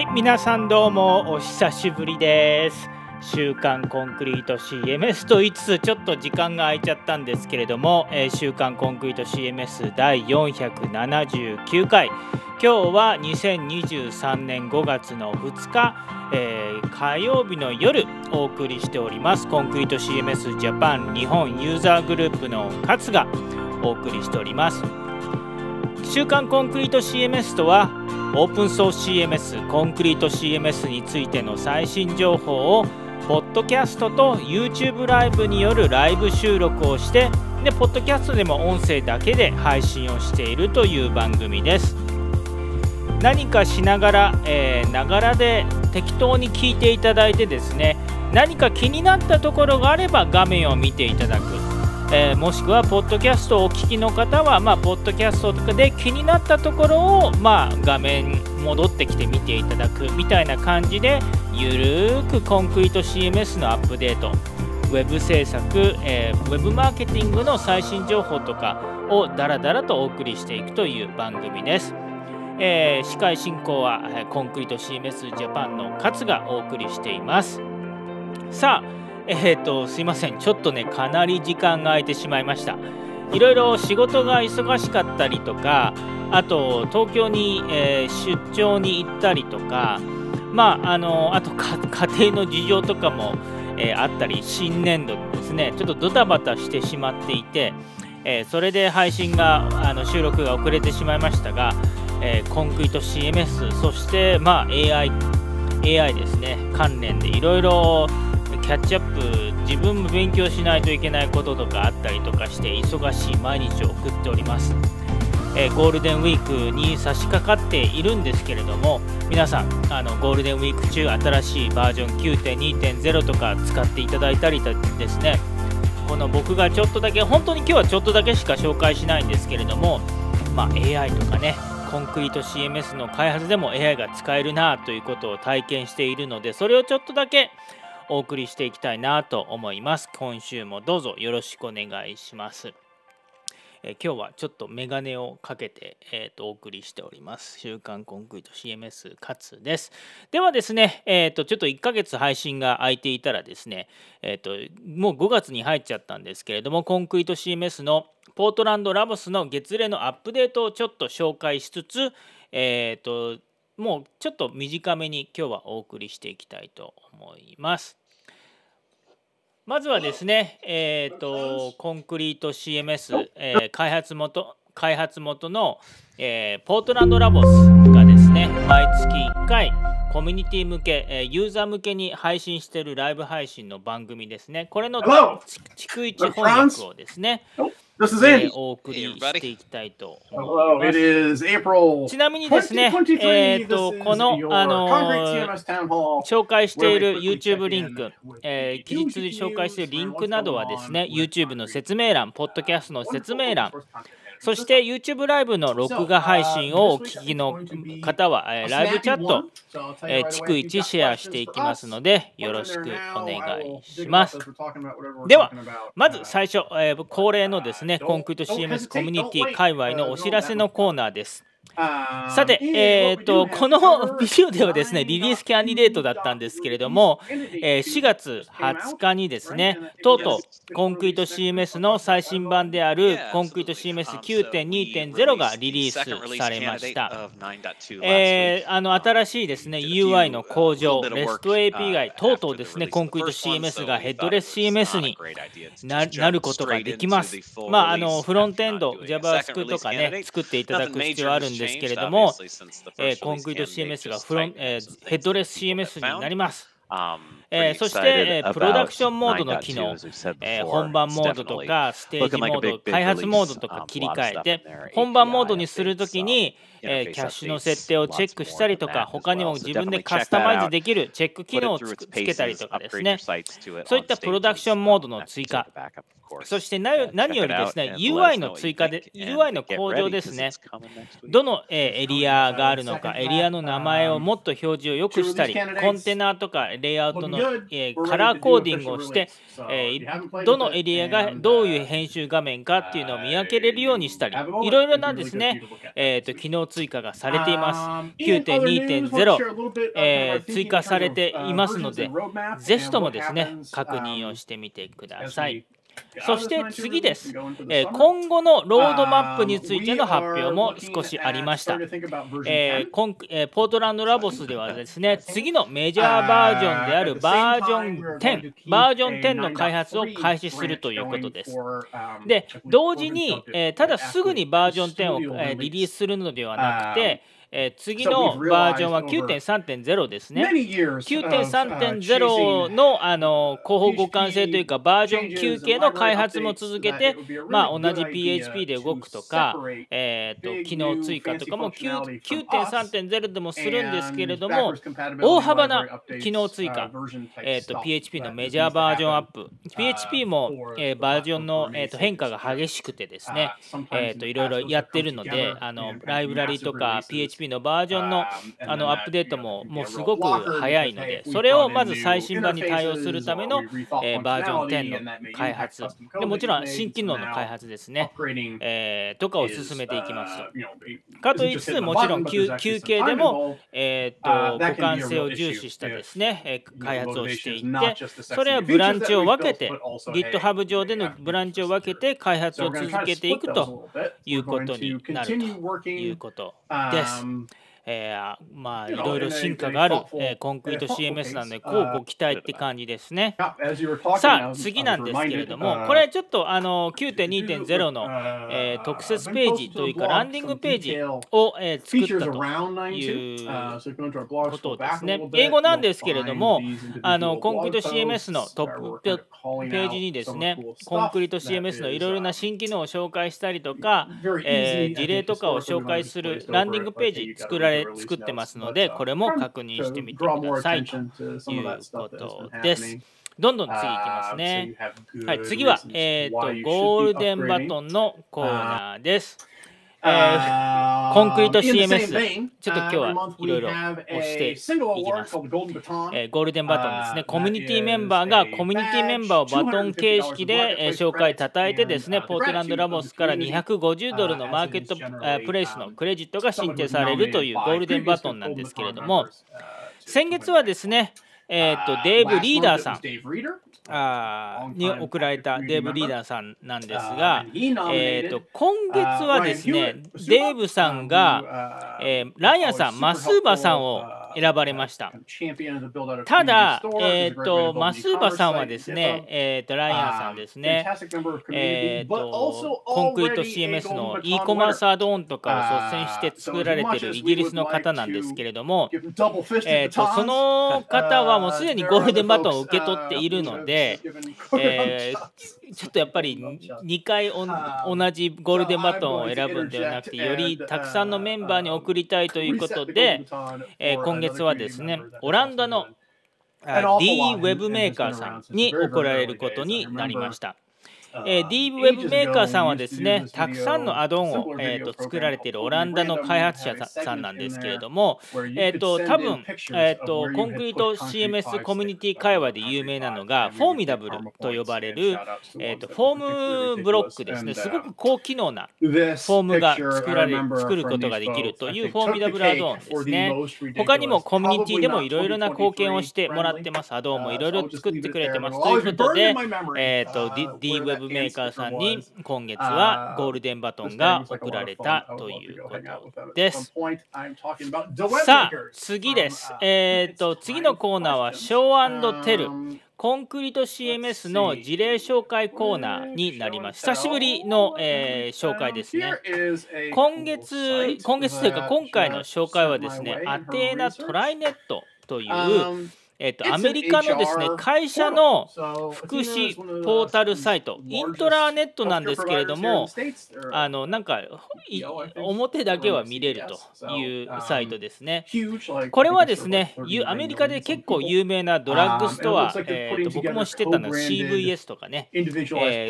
はい皆さんどうもお久しぶりです。週刊コンクリート CMS と言いつつちょっと時間が空いちゃったんですけれども、えー、週刊コンクリート CMS 第479回今日は2023年5月の2日、えー、火曜日の夜お送りしております。コンクリート CMS ジャパン日本ユーザーグループの勝がお送りしております。週刊コンクリート CMS とはオープンソース CMS コンクリート CMS についての最新情報をポッドキャストと YouTube ライブによるライブ収録をしてでポッドキャストでも音声だけで配信をしているという番組です。何かしながらながらで適当に聞いていただいてですね何か気になったところがあれば画面を見ていただくえー、もしくはポッドキャストをお聞きの方は、まあ、ポッドキャストとかで気になったところを、まあ、画面戻ってきて見ていただくみたいな感じでゆるーくコンクリート CMS のアップデートウェブ制作、えー、ウェブマーケティングの最新情報とかをダラダラとお送りしていくという番組です。えー、司会進行はコンクリート CMS ジャパンの勝がお送りしています。さあえっ、ー、と、すいません。ちょっとね、かなり時間が空いてしまいました。いろいろ仕事が忙しかったりとか、あと、東京に、えー、出張に行ったりとか、まあ、あの、あと家庭の事情とかも、えー、あったり、新年度ですね、ちょっとドタバタしてしまっていて、え、それで配信が、あの収録が遅れてしまいましたが、えコンクリート CMS、そして、まあ、AI、AI ですね、関連でいろいろキャッチアップ自分も勉強しないといけないこととかあったりとかして忙しい毎日を送っております、えー、ゴールデンウィークに差し掛かっているんですけれども皆さんあのゴールデンウィーク中新しいバージョン9.2.0とか使っていただいたりですね。この僕がちょっとだけ本当に今日はちょっとだけしか紹介しないんですけれども、まあ、AI とかねコンクリート CMS の開発でも AI が使えるなということを体験しているのでそれをちょっとだけお送りしていきたいなと思います。今週もどうぞよろしくお願いします。え今日はちょっとメガネをかけて、えーと、お送りしております。週刊コンクリート CMS 勝です。ではですね、えーと、ちょっと1ヶ月配信が空いていたらですね、えーと、もう5月に入っちゃったんですけれども、コンクリート CMS のポートランドラボスの月例のアップデートをちょっと紹介しつつ、えー、ともうちょっと短めに今日はお送りしていきたいと思います。まずはですね、えーと、コンクリート CMS、えー、開発元開発元の、えー、ポートランドラボスがですね毎月1回コミュニティ向け、えー、ユーザー向けに配信しているライブ配信の番組ですね。これの逐一翻訳をですね This is Andy. お送りしていきたいと思います。ちなみにですね、えっ、ー、と、この、あのー、紹介している YouTube リンク、えー、記述で紹介しているリンクなどはですね、YouTube の説明欄、ポッドキャストの説明欄、そして YouTube ライブの録画配信をお聞きの方は、えライブチャット、え逐一シェアしていきますので、よろしくお願いします。では、まず最初、え恒例のですね、コンクリート CMS コミュニティ界隈のお知らせのコーナーです。さて、えーと、このビデオではですね、リリースキャンディデートだったんですけれども、えー、4月20日にですね、とうとうコンクリート CMS の最新版であるコンクリート CMS9.2.0 がリリースされました。えー、あの新しいですね、UI の向上、REST API、とうとうですね、コンクリート CMS がヘッドレス CMS になることができます。まあ、あのフロントエンド、JavaScript とかね、作っていただく必要あるんですけれども、えー、コンクリート CMS がフロン、えー、ヘッドレス CMS になります。えー、そして、えー、プロダクションモードの機能、えー、本番モードとかステージモード、開発モードとか切り替えて、本番モードにするときに、えー、キャッシュの設定をチェックしたりとか、他にも自分でカスタマイズできるチェック機能をつけたりとかですね、そういったプロダクションモードの追加、そして何よりですね、UI の追加で、UI の向上ですね。どのエリアがあるのか、エリアの名前をもっと表示を良くしたり、コンテナとかレイアウトのえー、カラーコーディングをして、えー、どのエリアがどういう編集画面かっていうのを見分けれるようにしたり、いろいろなですね、えーと、機能追加がされています。9.2.0、えー、追加されていますので、ぜひともですね、確認をしてみてください。そして次です、えー、今後のロードマップについての発表も少しありました、えー、今えー、ポートランドラボスではですね次のメジャーバージョンであるバージョン10バージョン10の開発を開始するということです。で同時に、えただすぐにバージョン10を、えリリースするのではなくてえー、次のバージョンは9.3.0ですね。9.3.0のあの広報互換性というかバージョン9系の開発も続けて、まあ、同じ PHP で動くとか、えーと、機能追加とかも9.3.0でもするんですけれども、大幅な機能追加、えーと、PHP のメジャーバージョンアップ、PHP も、えー、バージョンの、えーと、変化が激しくてですね、えー、といろいろやってるので、あのライブラリとか PHP PHP のバージョンのあのアップデートももうすごく早いので、それをまず最新版に対応するための、えー、バージョン10の開発で、もちろん新機能の開発ですね、えー、とかを進めていきますと。かといいつつ、もちろん休休憩でも、えー、と互換性を重視したですね、えー、開発をしていって、それはブランチを分けて、GitHub 上でのブランチを分けて開発を続けていくということになるということです。Um, えー、まあいろいろ進化がある、えー、コンクリート CMS なので、こうご期待って感じですね。さあ、次なんですけれども、これちょっとあの9.2.0の、えー、特設ページというか、ランディングページを、えー、作ったということですね。英語なんですけれども、あのコンクリート CMS のトップページにですね、コンクリート CMS のいろいろな新機能を紹介したりとか、えー、事例とかを紹介するランディングページ作られ作ってますので、これも確認してみてくださいということです。どんどん次いきますね。はい、次は、えーと、ゴールデンバトンのコーナーです。えー、コンクリート CMS、ちょっと今日はいろいろ押していきます、えー。ゴールデンバトンですね、コミュニティメンバーがコミュニティメンバーをバトン形式で、えー、紹介、たたえてですね、ポートランドラボスから250ドルのマーケット、えー、プレイスのクレジットが申請されるというゴールデンバトンなんですけれども、先月はですね、えーと、デーブ・リーダーさんあに送られたデーブ・リーダーさんなんですが、えーと、今月はですね、デーブさんが、えー、ライアンさん、マスーバさんを選ばれました。ただ、えーと、マスーバさんはですね、えーと、ライアンさんですね、えーと、コンクリート CMS の e コマースアドオンとかを率先して作られているイギリスの方なんですけれども、えー、とその方はもうすでに ゴールデンバトンを受け取っているので、えー、ちょっとやっぱり2回同じゴールデンバトンを選ぶんではなくて、よりたくさんのメンバーに送りたいということで、えー、今月はですね、オランダの D ウェブメーカーさんに送られることになりました。えー、D ウェブメーカーさんはですね、たくさんのアドオンを、えーと、作られているオランダの開発者さんなんですけれども、えーと、多分、えーと、 Concrete CMS コミュニティ界隈で有名なのが、 Formidable と呼ばれる、えー、とフォームブロックですね、すごく高機能なフォームが作られ作ることができるという Formidable アドオンですね。他にもコミュニティでもいろいろな貢献をしてもらってます、アドオンもいろいろ作ってくれてます。ということで、えー、と D ウェブブメーカーさんに今月はゴールデンバトンが贈られたということです。さあ、次です。えっ、ー、と、次のコーナーはショーテル。コンクリート CMS の事例紹介コーナーになります。久しぶりの、えー、紹介ですね。今月、今月というか今回の紹介はですね、アテーナトライネットというえっと、アメリカのですね会社の福祉ポータルサイト、イントラネットなんですけれども、あのなんか表だけは見れるというサイトですね。これはですね、アメリカで結構有名なドラッグストア、えー、と僕も知ってたのは CVS とかね、え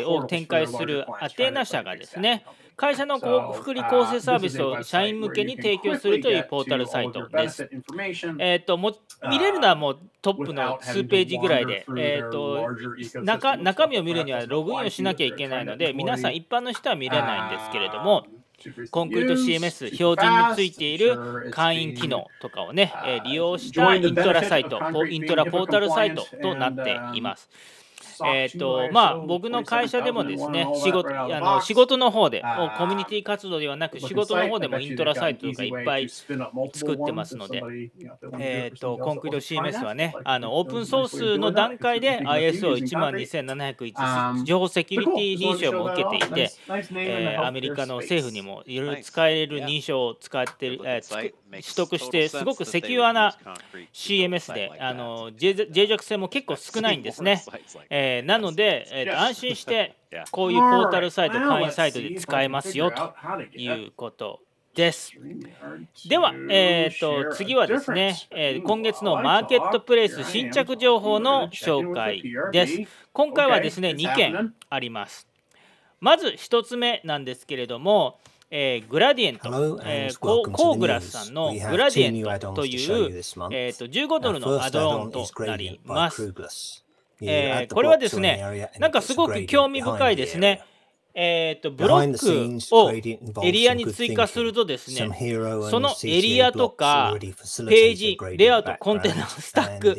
ー、を展開するアテーナ社がですね、会社の福利厚生サービスを社員向けに提供するというポータルサイトです。えっ、ー、とも見れるのはもうトップの数ページぐらいで、えーと、中中身を見るにはログインをしなきゃいけないので、皆さん一般の人は見れないんですけれども、コンクリート CMS 標準についている会員機能とかをね、え利用したイントラサイト、イントラポータルサイトとなっています。えーとまあ、僕の会社でもですね仕事あの仕事の方でコミュニティ活動ではなく仕事の方でもイントラサイトとかいっぱい作ってますので、えーと、コンクリート CMS はねあのオープンソースの段階で ISO12701 情報セキュリティ認証も受けていて、えー、アメリカの政府にもいろいろ使える認証を使ってる、えー、取得してすごくセキュアな CMS であの脆弱性も結構少ないんですね。えーえー、なので、えー、安心して こういうポータルサイト、会員サイトで使えますよということです。では、えーと、次はですね、えー、今月のマーケットプレイス新着情報の紹介です。今回はですね、2件あります。まず1つ目なんですけれども、えー、グラディエント、えー、コーグラスさんのグラディエントという、えーと、15ドルのアドオンとなります。えー、これはですね、なんかすごく興味深いですね。えーと、ブロックをエリアに追加するとですね、そのエリアとかページ、レイアウト、コンテナ、スタック、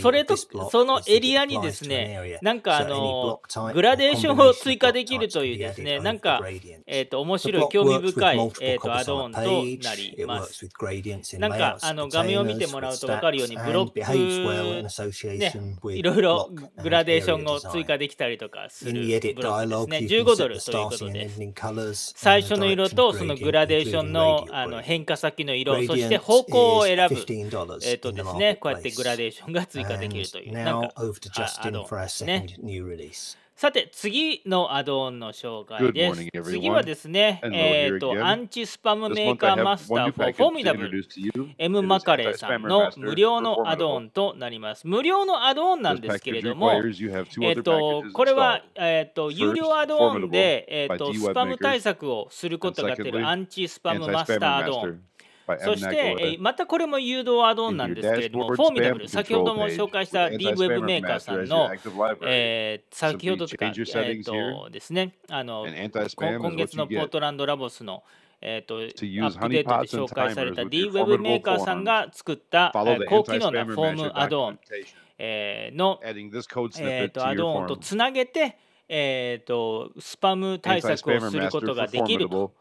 それとそのエリアにですね、なんかあのグラデーションを追加できるというですね、なんか、えーと、面白い、興味深い、えーと、アドオンとなります。なんかあの画面を見てもらうと分かるように、ブロック、ね、いろいろグラデーションを追加できたりとかするブロックですね。15ドルルということで、最初の色とそのグラデーションのあの変化先の色、そして方向を選ぶ、えっ、とですね、こうやってグラデーションが追加できるという、なんか、あのね。さて、次のアドオンの紹介です。次はですね、えーと、アンチスパムメーカーマスター for Formidable M マカレーさんの無料のアドオンとなります。無料のアドオンなんですけれども、えーと、これは、えーと、有料アドオンで、えー、とスパム対策をすることができる Anti-Spam Master アドオン。そして、えまたこれも有料アドオンなんですけれども、 Formidable、先ほども紹介した DWeb メーカーさんの、えー、先ほどとか、えー、とですね、あの今月の PortlandLabs のえーと、アップデートで紹介された DWeb メーカーさんが作った、えー、高機能なフォームアドオン、えー、の、えーとアドオンとつなげて、えーと、スパム対策をすることができると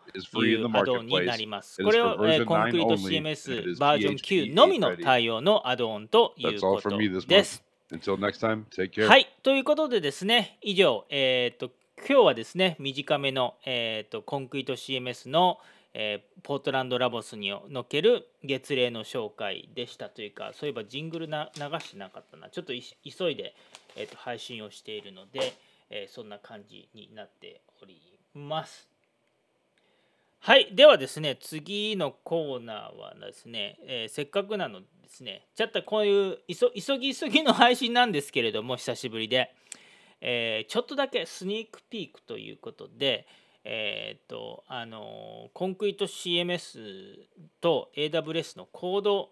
いうアドオンになります。これを、えー、コンクリート CMS バージョン9のみの対応のアドオンということです。はい、ということでですね、以上、えーと、今日はですね、短めの、えーと、コンクリート CMS の、えー、ポートランドラボスにのける月例の紹介でしたというか、そういえばジングルな流してなかったな、ちょっと急いで、えーと配信をしているので、えー、そんな感じになっております。はい、ではですね、次のコーナーはですね、えー、せっかくなのでですね、ちょっとこういう急ぎ急ぎの配信なんですけれども、久しぶりで、えー、ちょっとだけスニークピークということで、えー、と、あのコンクリート CMS と AWS のコード、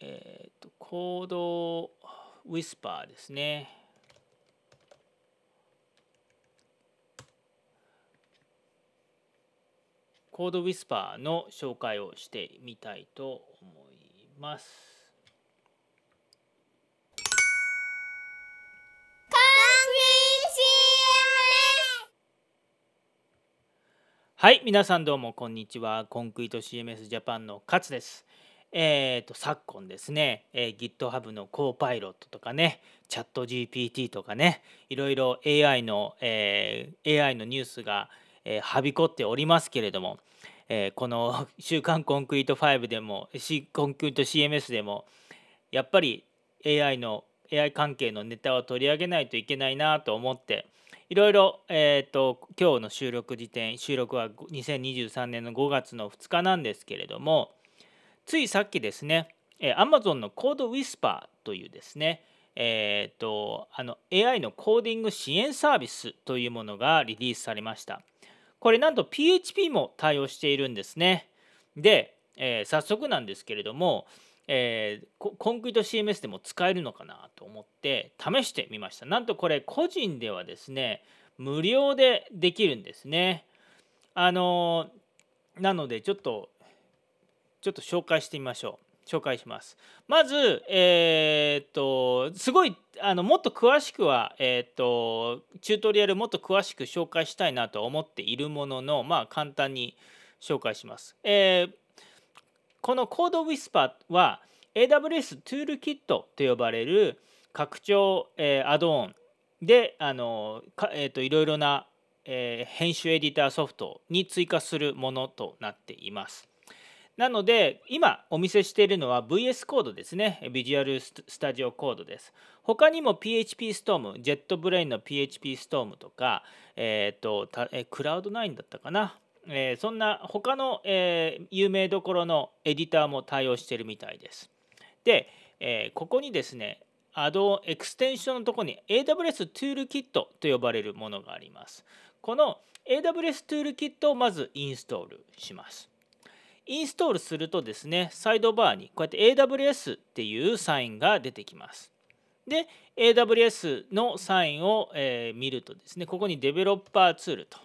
えー、と、コードウィスパーですね。コードウィスパーの紹介をしてみたいと思います。はい、皆さんどうもこんにちは。コンクリート CMS ジャパンの勝です。えーと、昨今ですね、えー、GitHub のコーパイロットとかね、チャット GPT とかね、いろいろ AI の、えー、AI のニュースが、えー、はびこっておりますけれども、えー、この 「週刊コンクリート5」でも、C コンクリート CMS でも、やっぱり AI の AI 関係のネタを取り上げないといけないなと思って、いろいろ、えーと、と今日の収録時点、収録は2023年の5月の2日なんですけれども、ついさっきですね、え Amazon のコードウィスパーというですね、えーと、あの AI のコーディング支援サービスというものがリリースされました。これなんと PHP も対応しているんですね。で、えー、早速なんですけれども、えー、コンクリート CMS でも使えるのかなと思って試してみました。なんとこれ個人ではですね、無料でできるんですね。あのなのでちょっとちょっと紹介してみましょう。紹介します。まず、えー、っとすごいあのもっと詳しくは、えー、っとチュートリアルもっと詳しく紹介したいなと思っているものの、まあ、簡単に紹介します。えー、このコードウィスパーは AWS トゥールキットと呼ばれる拡張、え、アドオンであのか、えーと、いろいろな、え、編集エディターソフトに追加するものとなっています。なので今お見せしているのは VS コードですね。ビジュアルスタジオコードです。他にも PHP ストーム、JetBrain の PHP ストームとか、えっ、ー、とえクラウド9だったかな。えー、そんな他の、えー、有名どころのエディターも対応しているみたいです。で、えここにですね、 Add Extension のところに AWS トゥールキットと呼ばれるものがあります。この AWS トゥールキットをまずインストールします。インストールするとですね、サイドバーにこうやって AWS っていうサインが出てきます。で、AWS のサインを、え、見るとですね、ここに Developer Tools と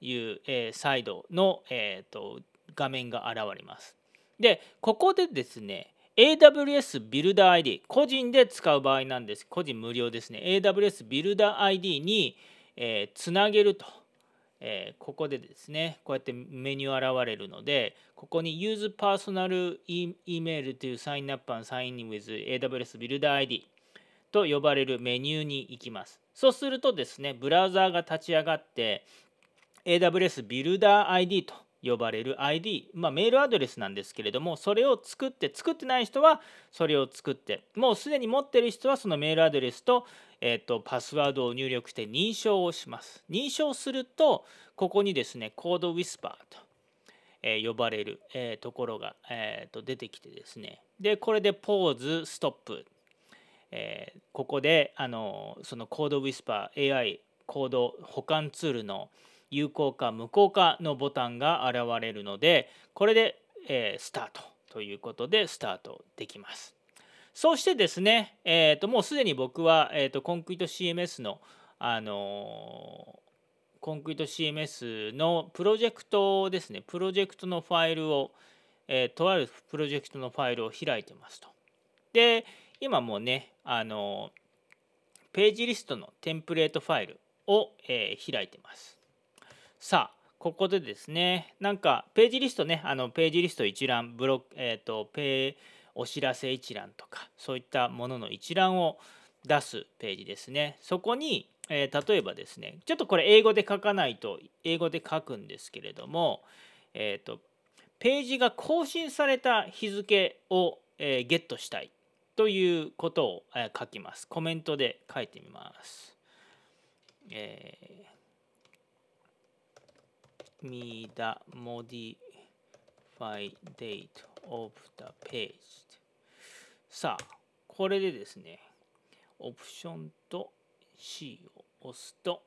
いう、え、サイドの、えーと、画面が現れます。で、ここでですね、AWS ビルダー ID、個人で使う場合なんです。個人無料ですね。AWS ビルダー ID に、え、つなげると。えー、ここでですね、こうやってメニュー現れるので、ここに Use Personal Email to Sign Up and Sign in with AWS Builder ID と呼ばれるメニューに行きます。そうするとですね、ブラウザーが立ち上がって、AWS Builder ID と呼ばれる ID、まあ、メールアドレスなんですけれどもそれを作って作ってない人はそれを作ってもうすでに持ってる人はそのメールアドレスと,、えーと、パスワードを入力して認証をします。認証するとここにですねコードウィスパーと、え、呼ばれる、え、ところが、えーと、出てきてですね。でこれでポーズストップ、えー、ここであのそのコードウィスパー AI コード保管ツールの有効か無効かのボタンが現れるのでこれで、えー、スタートということでスタートできます。そしてですね、えー、ともうすでに僕は、えー、とコンクリート CMS の、あのー、コンクリート CMS のプロジェクトですね、プロジェクトのファイルを、えー、とあるプロジェクトのファイルを開いてますと。で、今もうね、あのページリストのテンプレートファイルを、えー、開いてます。さあここでですねなんかページリストねあのページリスト一覧ブロックえっ、ー、とペお知らせ一覧とかそういったものの一覧を出すページですね。そこに、えー、例えばですねちょっとこれ英語で書かないと英語で書くんですけれどもえ、ー、とページが更新された日付を、えー、ゲットしたいということを、え書きます。コメントで書いてみます。えー me the modify date of the page さあこれでですねオプションと C を押すと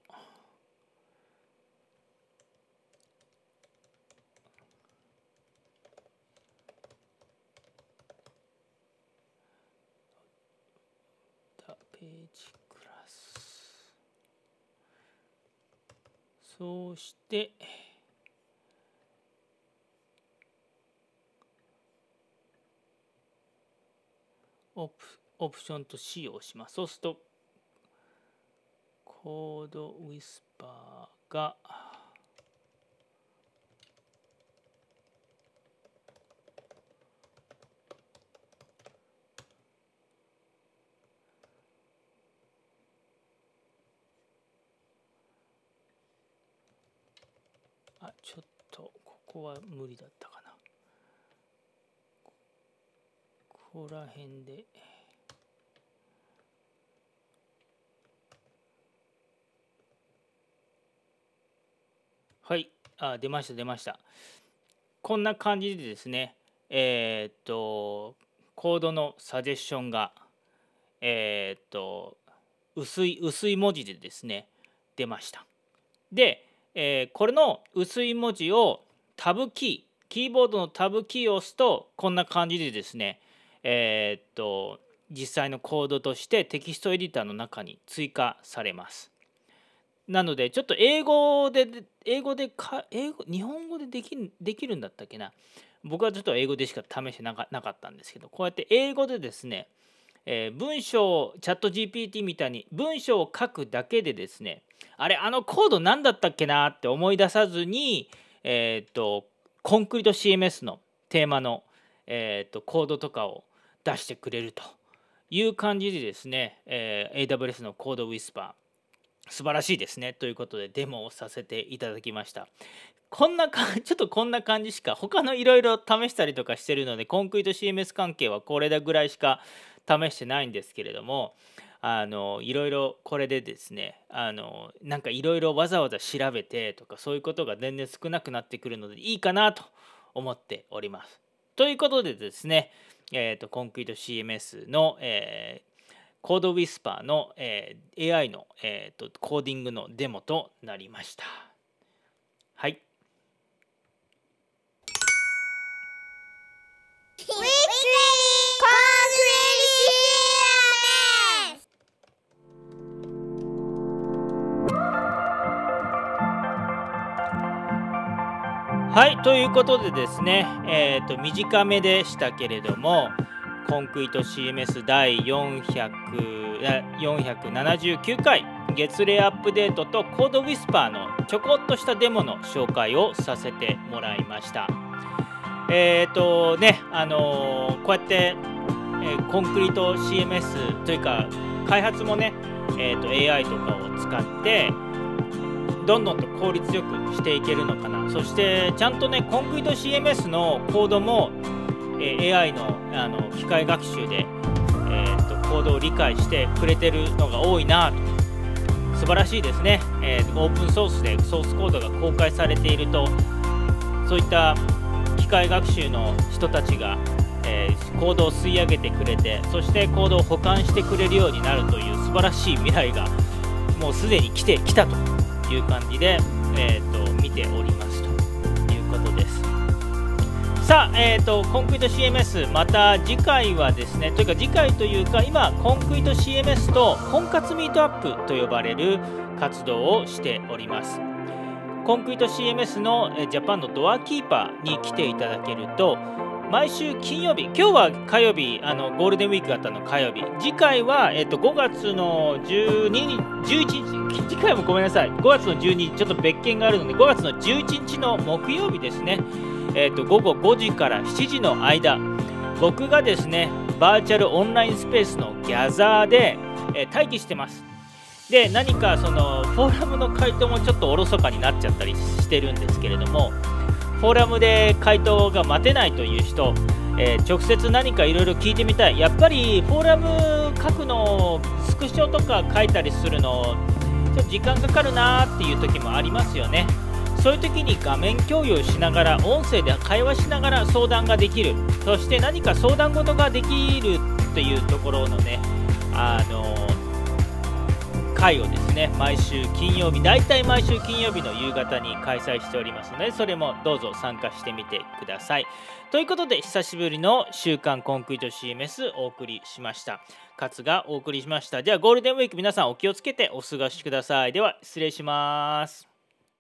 ページクラス。そうしてオプオプションと C を押します。そうすると、コードウィスパーが、あ、ちょっと、ここは無理だったかな。こら辺で。はい。あ出ました出ました。こんな感じでですねえー、っとコードのサジェッションが、えー、っと薄い薄い文字でですね出ました。で、えー、これの薄い文字をタブキーキーボードのタブキーを押すとこんな感じでですねえー、っと実際のコードとしてテキストエディターの中に追加されます。なのでちょっと英語で英語でか英語日本語でできできるんだったっけな。僕はちょっと英語でしか試してなかったんですけどこうやって英語でですね、えー、文章チャット GPT みたいに文章を書くだけでですねあれあのコード何だったっけな？って思い出さずにえっ、とコンクリート CMS のテーマの、えーと、コードとかを出してくれるという感じでですね、えー、AWS のコードウィスパー素晴らしいですねということでデモをさせていただきましたこんなか ちょっとこんな感じしか他のいろいろ試したりとかしてるのでコンクリート CMS 関係はこれだぐらいしか試してないんですけれどもあのいろいろこれでですねあのなんかいろいろわざわざ調べてとかそういうことが全然少なくなってくるのでいいかなと思っております。ということでですね、えーと、コンクリート CMS の、えー、コードウィスパーの、えー、AI の、えーとコーディングのデモとなりました。はいということでですね、えーと、短めでしたけれどもコンクリート CMS 第479回月例アップデートとコードウィスパーのちょこっとしたデモの紹介をさせてもらいました。えっ、ー、とねあのー、こうやって、えー、コンクリート CMS というか開発もね、えーと AI とかを使ってどんどんと効率よくしていけるのかな。そしてちゃんとねコンクリート CMS のコードも、えー、AI のあの機械学習で、えー、とコードを理解してくれてるのが多いなと。素晴らしいですね、えー、オープンソースでソースコードが公開されているとそういった機械学習の人たちが、えー、コードを吸い上げてくれてそしてコードを保管してくれるようになるという素晴らしい未来がもうすでに来てきたと。いう感じで、えーと、見ておりますということです。さあ、えーと、コンクリート CMS また次回はですねというか次回というか今コンクリート CMS と婚活ミートアップと呼ばれる活動をしておりますコンクリート CMS のジャパンのドアキーパーに来ていただけると毎週金曜日、今日は火曜日、あのゴールデンウィークがあったの火曜日、次回は、えっと、5月の12日、11日、次回もごめんなさい、5月の12日、ちょっと別件があるので、5月の11日の木曜日ですね、えっと、午後5時から7時の間、僕がですね、バーチャルオンラインスペースのギャザーで、えー、待機してます。で、何かそのフォーラムの回答もちょっとおろそかになっちゃったりしてるんですけれども、フォーラムで回答が待てないという人、えー、直接何かいろいろ聞いてみたい。やっぱりフォーラム書くのスクショとか書いたりするのちょっと時間かかるなーっていう時もありますよね。そういう時に画面共有しながら音声で会話しながら相談ができる。そして何か相談事ができるっていうところのねあのー会をですね毎週金曜日大体毎週金曜日の夕方に開催しておりますのでそれもどうぞ参加してみてください。ということで久しぶりの週刊コンクリート CMS お送りしました。勝がお送りしました。ではゴールデンウィーク皆さんお気をつけてお過ごしください。では失礼します。